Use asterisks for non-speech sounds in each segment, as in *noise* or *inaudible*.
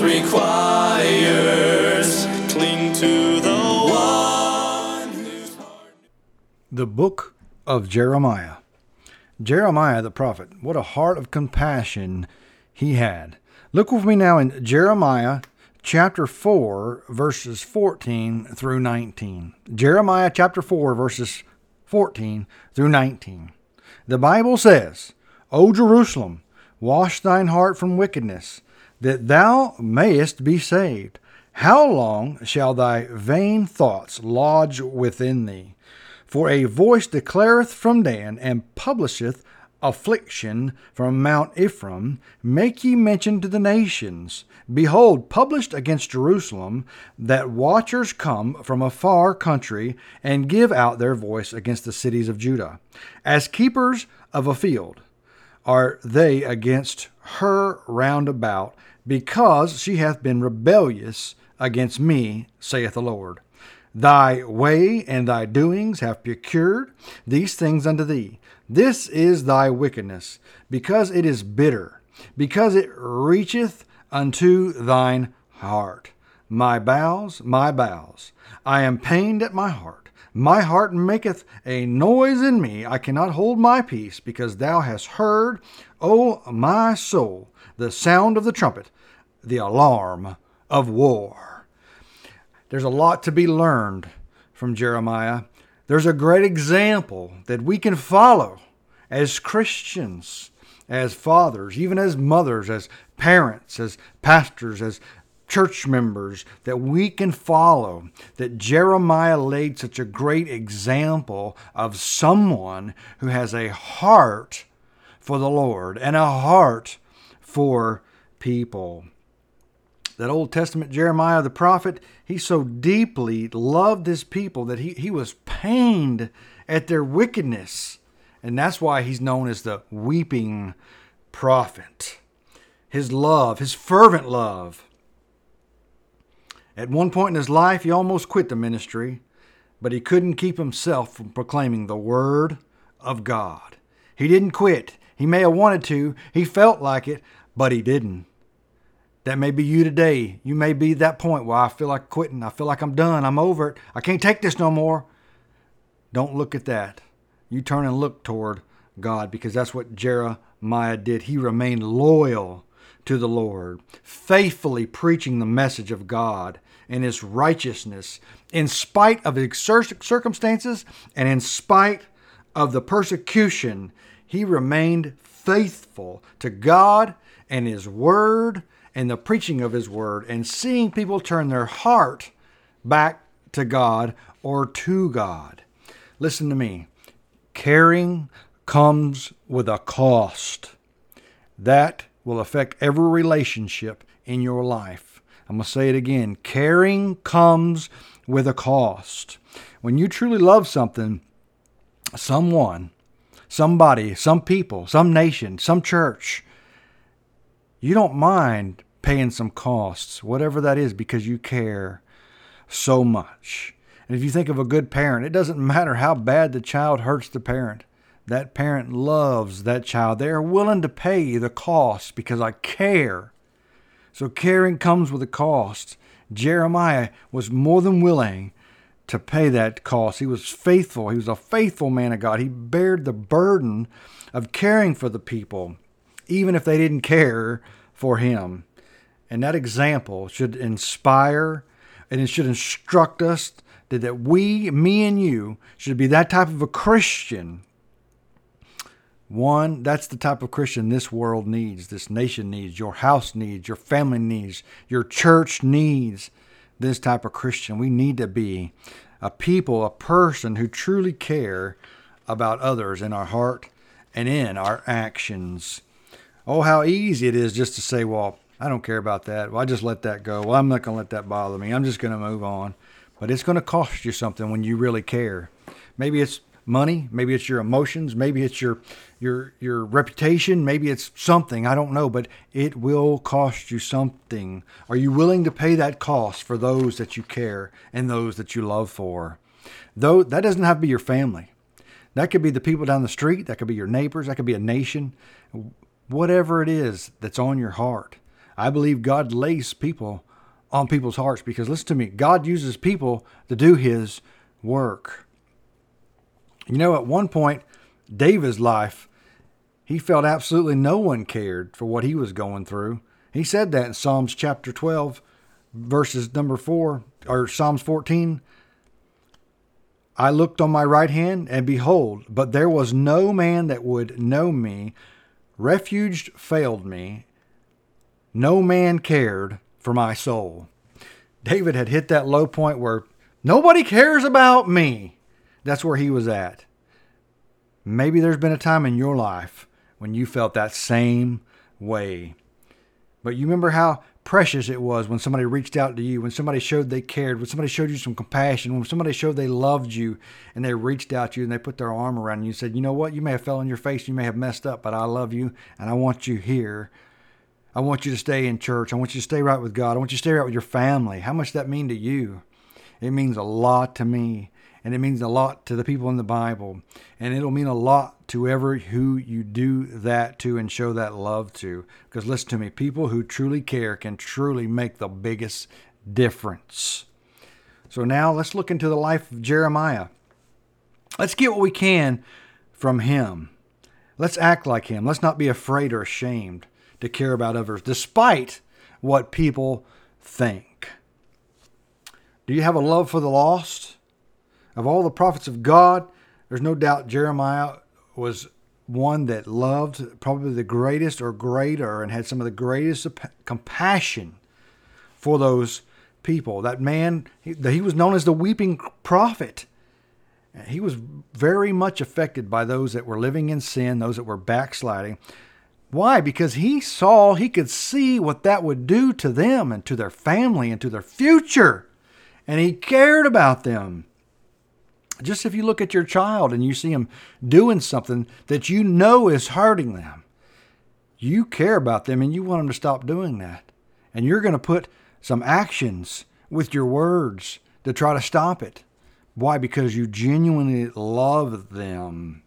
requires. Cling to the one whose heart. The book of Jeremiah. Jeremiah the prophet, what a heart of compassion he had. Look with me now in Jeremiah chapter 4, verses 14 through 19. Jeremiah chapter 4, verses 14 through 19. The Bible says, O Jerusalem, wash thine heart from wickedness, that thou mayest be saved. How long shall thy vain thoughts lodge within thee? For a voice declareth from Dan, and publisheth affliction from Mount Ephraim. Make ye mention to the nations. Behold, published against Jerusalem, that watchers come from a far country, and give out their voice against the cities of Judah. As keepers of a field are they against her round about, because she hath been rebellious against me, saith the Lord. Thy way and thy doings have procured these things unto thee. This is thy wickedness, because it is bitter, because it reacheth unto thine heart. My bowels, my bowels, I am pained at my heart. My heart maketh a noise in me. I cannot hold my peace, because thou hast heard, O my soul, the sound of the trumpet, the alarm of war. There's a lot to be learned from Jeremiah. There's a great example that we can follow as Christians, as fathers, even as mothers, as parents, as pastors, as church members that we can follow. That Jeremiah laid such a great example of someone who has a heart for the Lord and a heart for people that Old Testament Jeremiah the prophet, he so deeply loved his people that he, he was pained at their wickedness. And that's why he's known as the weeping prophet. His love, his fervent love. At one point in his life, he almost quit the ministry, but he couldn't keep himself from proclaiming the word of God. He didn't quit. He may have wanted to, he felt like it, but he didn't. That may be you today. You may be that point where I feel like quitting. I feel like I'm done. I'm over it. I can't take this no more. Don't look at that. You turn and look toward God because that's what Jeremiah did. He remained loyal to the Lord, faithfully preaching the message of God and his righteousness in spite of his circumstances and in spite of the persecution. He remained faithful to God and his word and the preaching of His Word and seeing people turn their heart back to God or to God. Listen to me. Caring comes with a cost. That will affect every relationship in your life. I'm going to say it again. Caring comes with a cost. When you truly love something, someone, somebody, some people, some nation, some church, you don't mind paying some costs, whatever that is, because you care so much. And if you think of a good parent, it doesn't *laughs* matter how bad the child hurts the parent. That parent loves that child. They are willing to pay the cost because I care. So caring comes with a cost. Jeremiah was more than willing to pay that cost. He was faithful. He was a faithful man of God. He bared the burden of caring for the people, even if they didn't care for him. And that example should inspire and it should instruct us that, that we, me and you, should be that type of a Christian. One, that's the type of Christian this world needs, this nation needs, your house needs, your family needs, your church needs this type of Christian. We need to be a people, a person who truly care about others in our heart and in our actions. Oh, how easy it is just to say, well, I don't care about that. Well, I just let that go. Well, I'm not going to let that bother me. I'm just going to move on. But it's going to cost you something when you really care. Maybe it's money, maybe it's your emotions, maybe it's your your your reputation, maybe it's something, I don't know, but it will cost you something. Are you willing to pay that cost for those that you care and those that you love for? Though that doesn't have to be your family. That could be the people down the street, that could be your neighbors, that could be a nation. Whatever it is that's on your heart. I believe God lays people on people's hearts because listen to me, God uses people to do his work. You know, at one point, David's life, he felt absolutely no one cared for what he was going through. He said that in Psalms chapter 12, verses number 4, or Psalms 14. I looked on my right hand, and behold, but there was no man that would know me. Refuge failed me. No man cared for my soul. David had hit that low point where nobody cares about me. That's where he was at. Maybe there's been a time in your life when you felt that same way. But you remember how precious it was when somebody reached out to you, when somebody showed they cared, when somebody showed you some compassion, when somebody showed they loved you and they reached out to you and they put their arm around you and said, You know what? You may have fell on your face, you may have messed up, but I love you and I want you here. I want you to stay in church. I want you to stay right with God. I want you to stay right with your family. How much that mean to you? It means a lot to me and it means a lot to the people in the Bible, and it'll mean a lot to ever who you do that to and show that love to. Because listen to me, people who truly care can truly make the biggest difference. So now let's look into the life of Jeremiah. Let's get what we can from him. Let's act like him. Let's not be afraid or ashamed to care about others, despite what people think. Do you have a love for the lost? Of all the prophets of God, there's no doubt Jeremiah was one that loved probably the greatest or greater and had some of the greatest compassion for those people. That man, he, was known as the weeping prophet. He was very much affected by those that were living in sin, those that were backsliding. Why? Because he saw, he could see what that would do to them and to their family and to their future. And he cared about them. Just if you look at your child and you see them doing something that you know is hurting them, you care about them and you want them to stop doing that. And you're going to put some actions with your words to try to stop it. Why? Because you genuinely love them.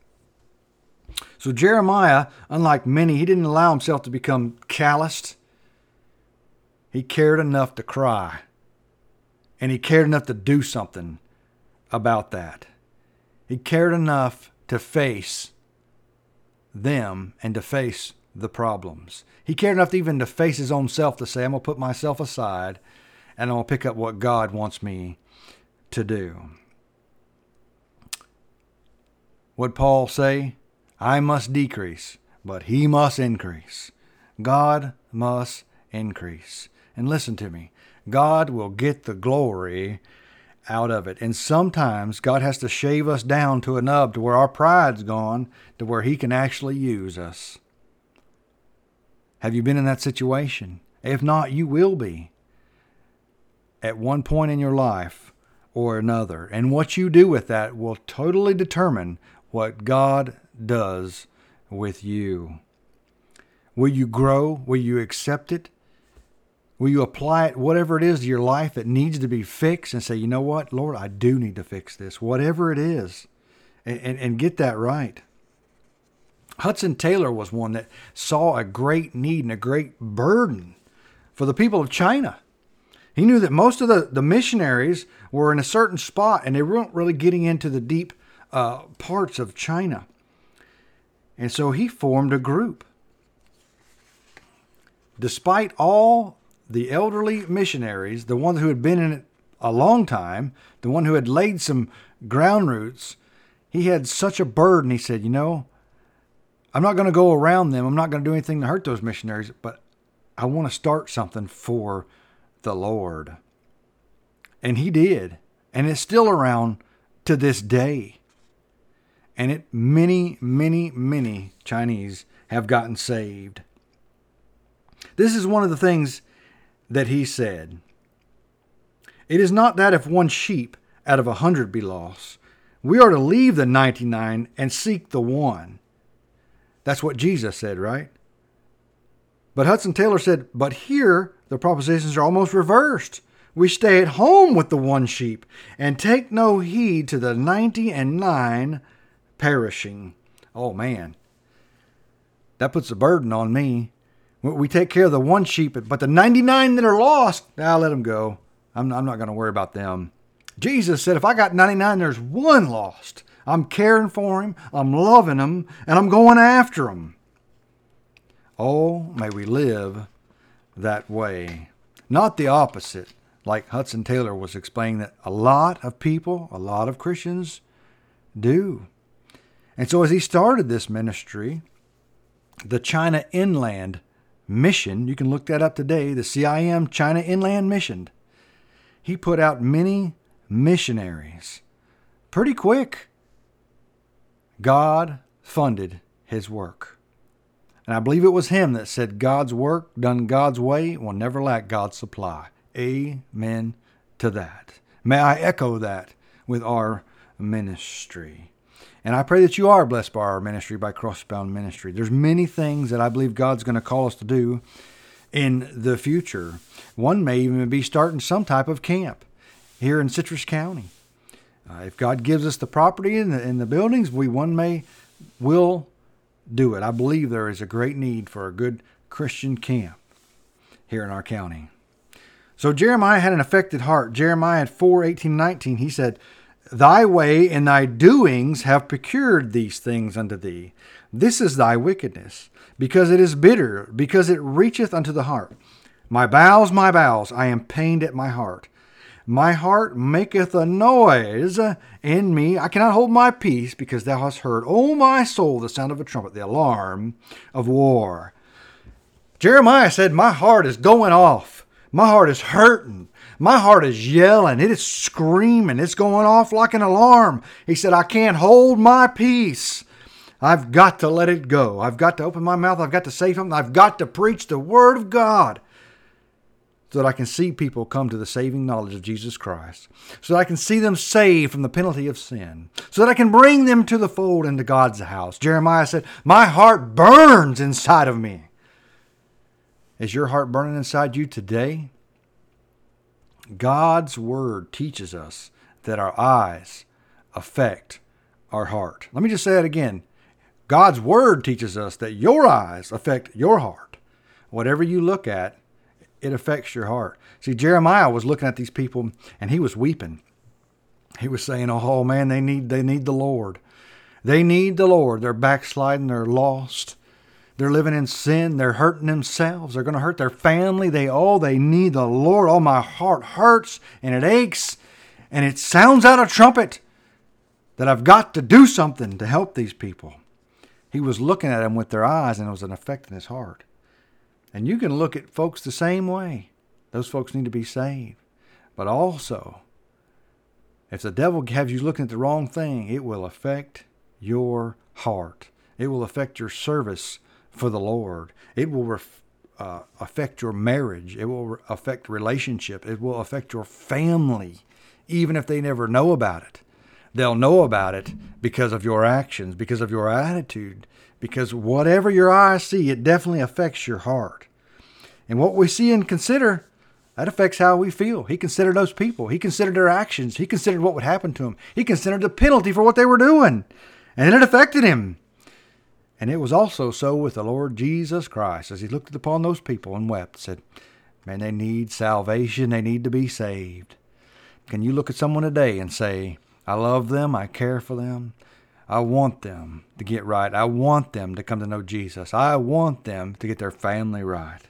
So Jeremiah, unlike many, he didn't allow himself to become calloused. He cared enough to cry. And he cared enough to do something about that. He cared enough to face them and to face the problems. He cared enough to even to face his own self to say, I'm going to put myself aside and I'm going to pick up what God wants me to do. What Paul say? I must decrease, but he must increase. God must increase. And listen to me. God will get the glory out of it. And sometimes God has to shave us down to a nub to where our pride's gone, to where He can actually use us. Have you been in that situation? If not, you will be at one point in your life or another. And what you do with that will totally determine what God does with you. Will you grow? Will you accept it? Will you apply it, whatever it is to your life that needs to be fixed, and say, you know what, Lord, I do need to fix this, whatever it is, and, and, and get that right? Hudson Taylor was one that saw a great need and a great burden for the people of China. He knew that most of the, the missionaries were in a certain spot and they weren't really getting into the deep uh, parts of China. And so he formed a group. Despite all the elderly missionaries, the ones who had been in it a long time, the one who had laid some ground roots, he had such a burden. He said, You know, I'm not going to go around them. I'm not going to do anything to hurt those missionaries, but I want to start something for the Lord. And he did. And it's still around to this day. And it many, many, many Chinese have gotten saved. This is one of the things that he said. It is not that if one sheep out of a hundred be lost, we are to leave the 99 and seek the one. That's what Jesus said, right? But Hudson Taylor said, but here the propositions are almost reversed. We stay at home with the one sheep and take no heed to the 90 and 9 perishing. Oh man, that puts a burden on me. We take care of the one sheep, but the 99 that are lost, I'll let them go. I'm, I'm not going to worry about them. Jesus said, if I got 99, there's one lost. I'm caring for him, I'm loving him, and I'm going after him. Oh, may we live that way. Not the opposite, like Hudson Taylor was explaining that a lot of people, a lot of Christians do. And so as he started this ministry, the China Inland Mission, you can look that up today, the CIM China Inland Mission, he put out many missionaries pretty quick. God funded his work. And I believe it was him that said, God's work done God's way will never lack God's supply. Amen to that. May I echo that with our ministry. And I pray that you are blessed by our ministry, by Crossbound Ministry. There's many things that I believe God's going to call us to do in the future. One may even be starting some type of camp here in Citrus County. Uh, if God gives us the property and the, and the buildings, we one may will do it. I believe there is a great need for a good Christian camp here in our county. So Jeremiah had an affected heart. Jeremiah 4 18, 19, he said, Thy way and thy doings have procured these things unto thee. This is thy wickedness, because it is bitter, because it reacheth unto the heart. My bowels, my bowels, I am pained at my heart. My heart maketh a noise in me. I cannot hold my peace because thou hast heard, O my soul, the sound of a trumpet, the alarm of war. Jeremiah said, My heart is going off. My heart is hurting. My heart is yelling. It is screaming. It's going off like an alarm. He said, I can't hold my peace. I've got to let it go. I've got to open my mouth. I've got to say something. I've got to preach the Word of God so that I can see people come to the saving knowledge of Jesus Christ, so that I can see them saved from the penalty of sin, so that I can bring them to the fold into God's house. Jeremiah said, My heart burns inside of me. Is your heart burning inside you today? God's Word teaches us that our eyes affect our heart. Let me just say that again. God's Word teaches us that your eyes affect your heart. Whatever you look at, it affects your heart. See, Jeremiah was looking at these people and he was weeping. He was saying, "Oh man, they need they need the Lord. They need the Lord. They're backsliding. They're lost. They're living in sin. They're hurting themselves. They're going to hurt their family. They oh, they need the Lord. Oh, my heart hurts and it aches, and it sounds out a trumpet that I've got to do something to help these people." He was looking at them with their eyes, and it was an effect in his heart. And you can look at folks the same way. Those folks need to be saved. But also, if the devil has you looking at the wrong thing, it will affect your heart. It will affect your service for the Lord. It will ref, uh, affect your marriage. It will re- affect relationship. It will affect your family, even if they never know about it. They'll know about it because of your actions, because of your attitude, because whatever your eyes see, it definitely affects your heart. And what we see and consider, that affects how we feel. He considered those people. He considered their actions. He considered what would happen to them. He considered the penalty for what they were doing. And it affected him. And it was also so with the Lord Jesus Christ as he looked upon those people and wept, said, Man, they need salvation. They need to be saved. Can you look at someone today and say, I love them, I care for them, I want them to get right. I want them to come to know Jesus. I want them to get their family right.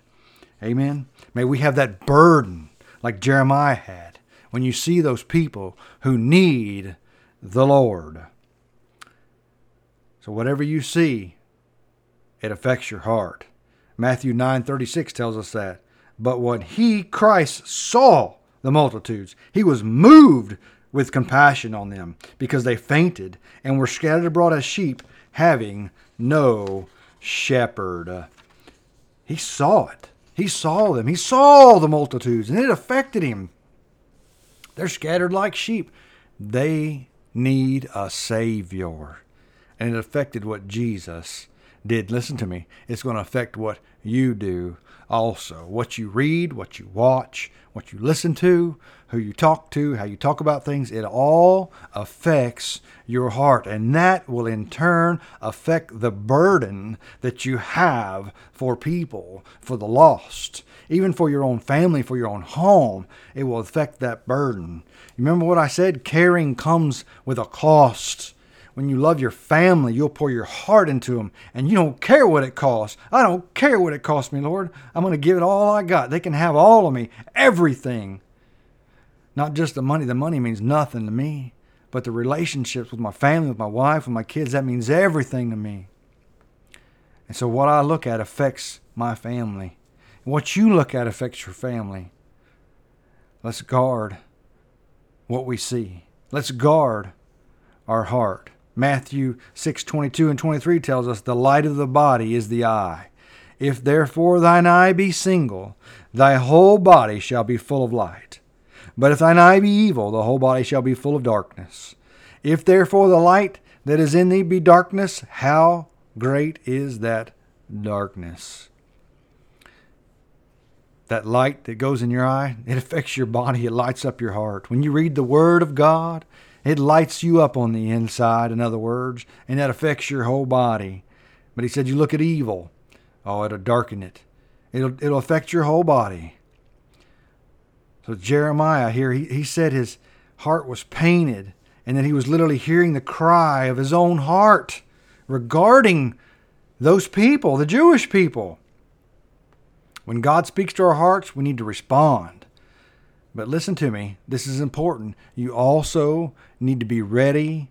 Amen. May we have that burden like Jeremiah had. when you see those people who need the Lord. So whatever you see, it affects your heart. Matthew 9:36 tells us that. But when he Christ saw the multitudes, he was moved with compassion on them because they fainted and were scattered abroad as sheep having no shepherd. He saw it. He saw them. He saw the multitudes and it affected him. They're scattered like sheep. They need a Savior. And it affected what Jesus did. Listen to me. It's going to affect what you do also. What you read, what you watch, what you listen to, who you talk to, how you talk about things, it all affects your heart. And that will in turn affect the burden that you have for people, for the lost, even for your own family, for your own home. It will affect that burden. Remember what I said? Caring comes with a cost. When you love your family, you'll pour your heart into them and you don't care what it costs. I don't care what it costs me, Lord. I'm going to give it all I got. They can have all of me, everything. Not just the money. The money means nothing to me, but the relationships with my family, with my wife, with my kids, that means everything to me. And so what I look at affects my family. What you look at affects your family. Let's guard what we see. Let's guard our heart. Matthew 6:22 and 23 tells us the light of the body is the eye. If therefore thine eye be single, thy whole body shall be full of light. But if thine eye be evil, the whole body shall be full of darkness. If therefore the light that is in thee be darkness, how great is that darkness? That light that goes in your eye, it affects your body, it lights up your heart. When you read the Word of God, it lights you up on the inside, in other words, and that affects your whole body. But he said, you look at evil. Oh, it'll darken it. It'll, it'll affect your whole body. So Jeremiah here, he, he said his heart was painted and that he was literally hearing the cry of his own heart regarding those people, the Jewish people. When God speaks to our hearts, we need to respond. But listen to me, this is important. You also need to be ready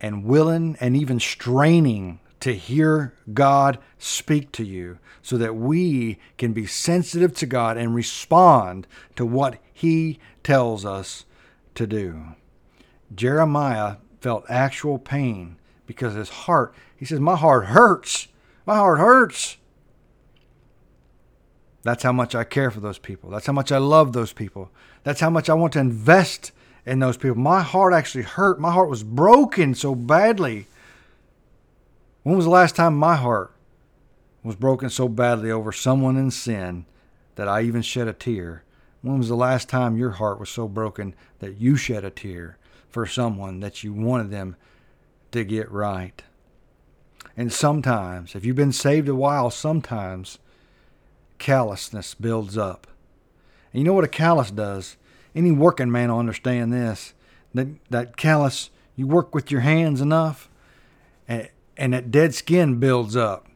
and willing and even straining to hear God speak to you so that we can be sensitive to God and respond to what He tells us to do. Jeremiah felt actual pain because his heart, he says, My heart hurts. My heart hurts. That's how much I care for those people. That's how much I love those people. That's how much I want to invest in those people. My heart actually hurt. My heart was broken so badly. When was the last time my heart was broken so badly over someone in sin that I even shed a tear? When was the last time your heart was so broken that you shed a tear for someone that you wanted them to get right? And sometimes, if you've been saved a while, sometimes callousness builds up. And you know what a callous does? Any working man will understand this. That that callus, you work with your hands enough, and, and that dead skin builds up.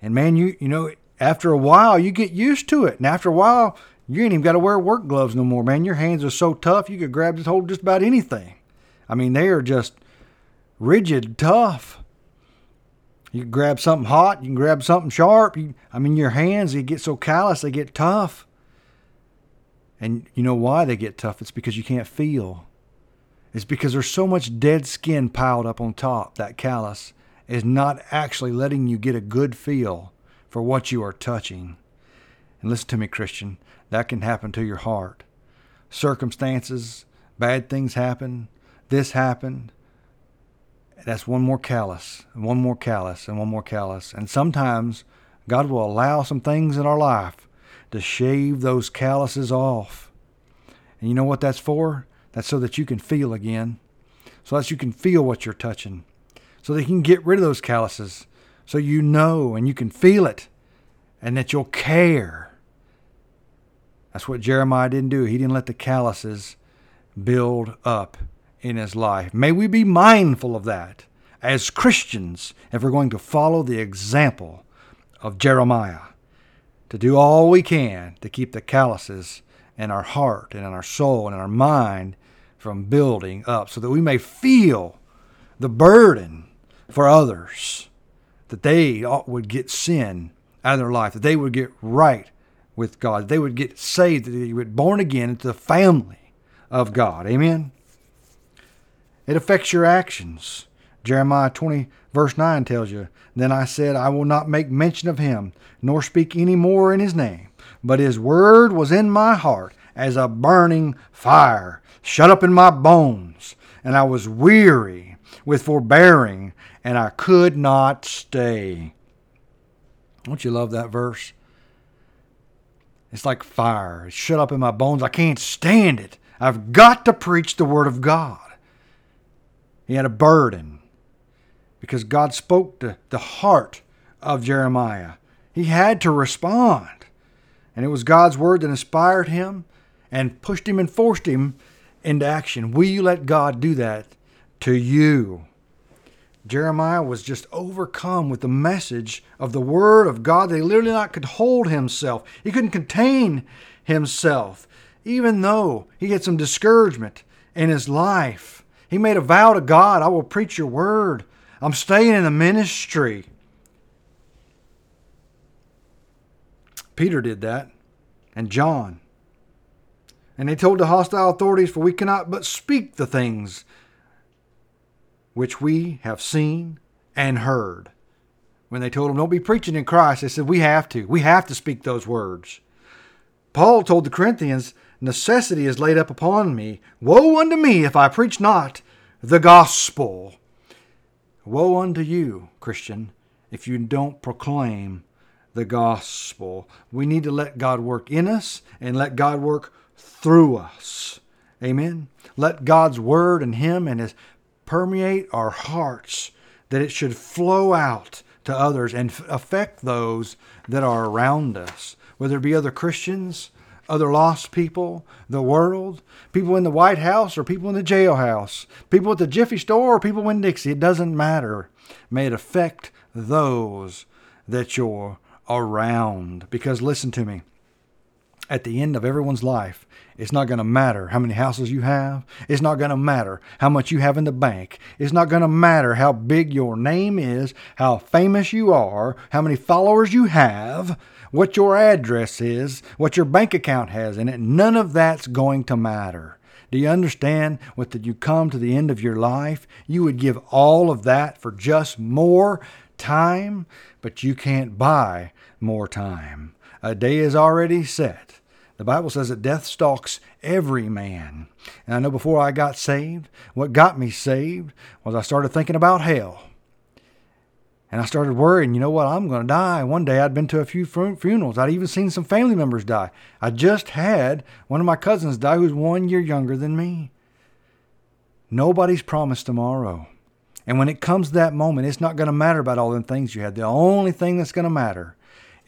And man, you you know, after a while you get used to it. And after a while, you ain't even got to wear work gloves no more, man. Your hands are so tough you could grab just hold just about anything. I mean, they are just rigid, tough. You can grab something hot, you can grab something sharp. You, I mean, your hands, they get so callous, they get tough. And you know why they get tough? It's because you can't feel. It's because there's so much dead skin piled up on top. That callus is not actually letting you get a good feel for what you are touching. And listen to me, Christian, that can happen to your heart. Circumstances, bad things happen, this happened, that's one more callus, and one more callus, and one more callus. And sometimes God will allow some things in our life to shave those calluses off. And you know what that's for? That's so that you can feel again, so that you can feel what you're touching, so that you can get rid of those calluses, so you know and you can feel it, and that you'll care. That's what Jeremiah didn't do. He didn't let the calluses build up in his life. May we be mindful of that as Christians if we're going to follow the example of Jeremiah, to do all we can to keep the calluses in our heart and in our soul and in our mind from building up so that we may feel the burden for others that they would get sin out of their life, that they would get right with God, that they would get saved, that they would be born again into the family of God. Amen. It affects your actions. Jeremiah 20, verse 9 tells you, Then I said, I will not make mention of him, nor speak any more in his name. But his word was in my heart as a burning fire, shut up in my bones. And I was weary with forbearing, and I could not stay. Don't you love that verse? It's like fire. It's shut up in my bones. I can't stand it. I've got to preach the word of God. He had a burden because God spoke to the heart of Jeremiah. He had to respond. And it was God's word that inspired him and pushed him and forced him into action. Will you let God do that to you? Jeremiah was just overcome with the message of the word of God that he literally not could hold himself. He couldn't contain himself, even though he had some discouragement in his life. He made a vow to God, I will preach your word. I'm staying in the ministry. Peter did that, and John. And they told the hostile authorities, For we cannot but speak the things which we have seen and heard. When they told them, Don't be preaching in Christ, they said, We have to. We have to speak those words. Paul told the Corinthians, Necessity is laid up upon me. Woe unto me if I preach not the gospel. Woe unto you, Christian, if you don't proclaim the gospel. We need to let God work in us and let God work through us. Amen. Let God's word and Him and His permeate our hearts, that it should flow out to others and affect those that are around us, whether it be other Christians, other lost people, the world, people in the White House or people in the jailhouse, people at the Jiffy store or people in Dixie. It doesn't matter. May it affect those that you're around. Because listen to me, at the end of everyone's life, it's not going to matter how many houses you have. It's not going to matter how much you have in the bank. It's not going to matter how big your name is, how famous you are, how many followers you have, what your address is, what your bank account has in it. None of that's going to matter. Do you understand what that you come to the end of your life? You would give all of that for just more time, but you can't buy more time. A day is already set. The Bible says that death stalks every man. And I know before I got saved, what got me saved was I started thinking about hell. And I started worrying, you know what, I'm going to die. One day I'd been to a few funerals. I'd even seen some family members die. I just had one of my cousins die who's one year younger than me. Nobody's promised tomorrow. And when it comes to that moment, it's not going to matter about all the things you had. The only thing that's going to matter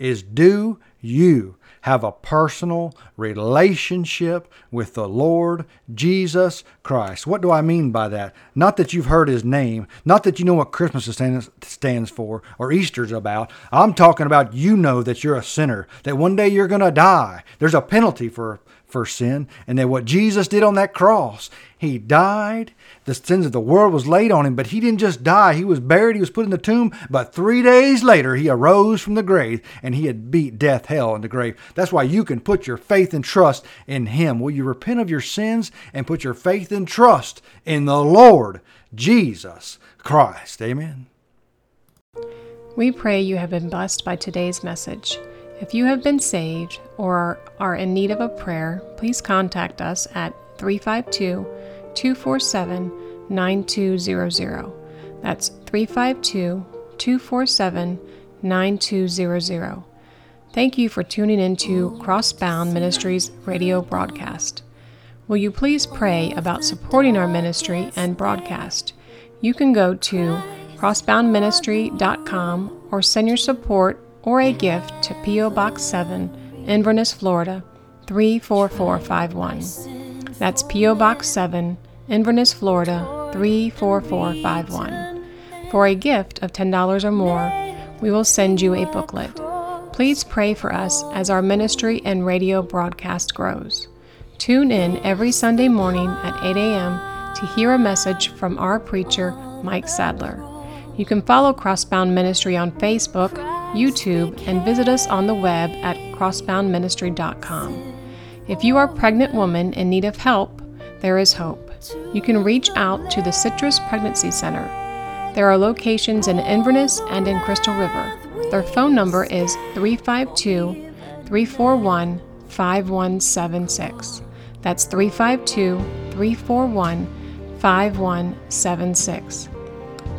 is do you have a personal relationship with the Lord Jesus Christ. What do I mean by that? Not that you've heard his name, not that you know what Christmas stands for or Easter's about. I'm talking about you know that you're a sinner, that one day you're going to die. There's a penalty for for sin, and that what Jesus did on that cross, he died. The sins of the world was laid on him, but he didn't just die. He was buried, he was put in the tomb, but three days later he arose from the grave and he had beat death, hell, and the grave. That's why you can put your faith and trust in him. Will you repent of your sins and put your faith and trust in the Lord Jesus Christ? Amen. We pray you have been blessed by today's message. If you have been saved or are in need of a prayer, please contact us at 352 247 9200. That's 352 247 9200. Thank you for tuning into Crossbound Ministries radio broadcast. Will you please pray about supporting our ministry and broadcast? You can go to crossboundministry.com or send your support or a gift to P.O. Box 7, Inverness, Florida 34451. That's P.O. Box 7, Inverness, Florida 34451. For a gift of $10 or more, we will send you a booklet. Please pray for us as our ministry and radio broadcast grows. Tune in every Sunday morning at 8 a.m. to hear a message from our preacher, Mike Sadler. You can follow Crossbound Ministry on Facebook, YouTube, and visit us on the web at crossboundministry.com. If you are a pregnant woman in need of help, there is hope. You can reach out to the Citrus Pregnancy Center. There are locations in Inverness and in Crystal River. Their phone number is 352 341 5176. That's 352 341 5176.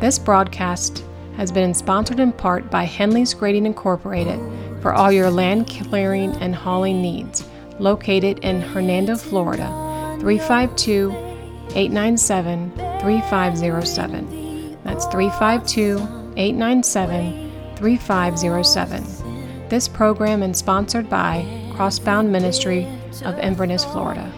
This broadcast has been sponsored in part by Henley's Grading Incorporated for all your land clearing and hauling needs, located in Hernando, Florida, 352 897 3507. That's 352 897 3507. This program is sponsored by Crossbound Ministry of Inverness, Florida.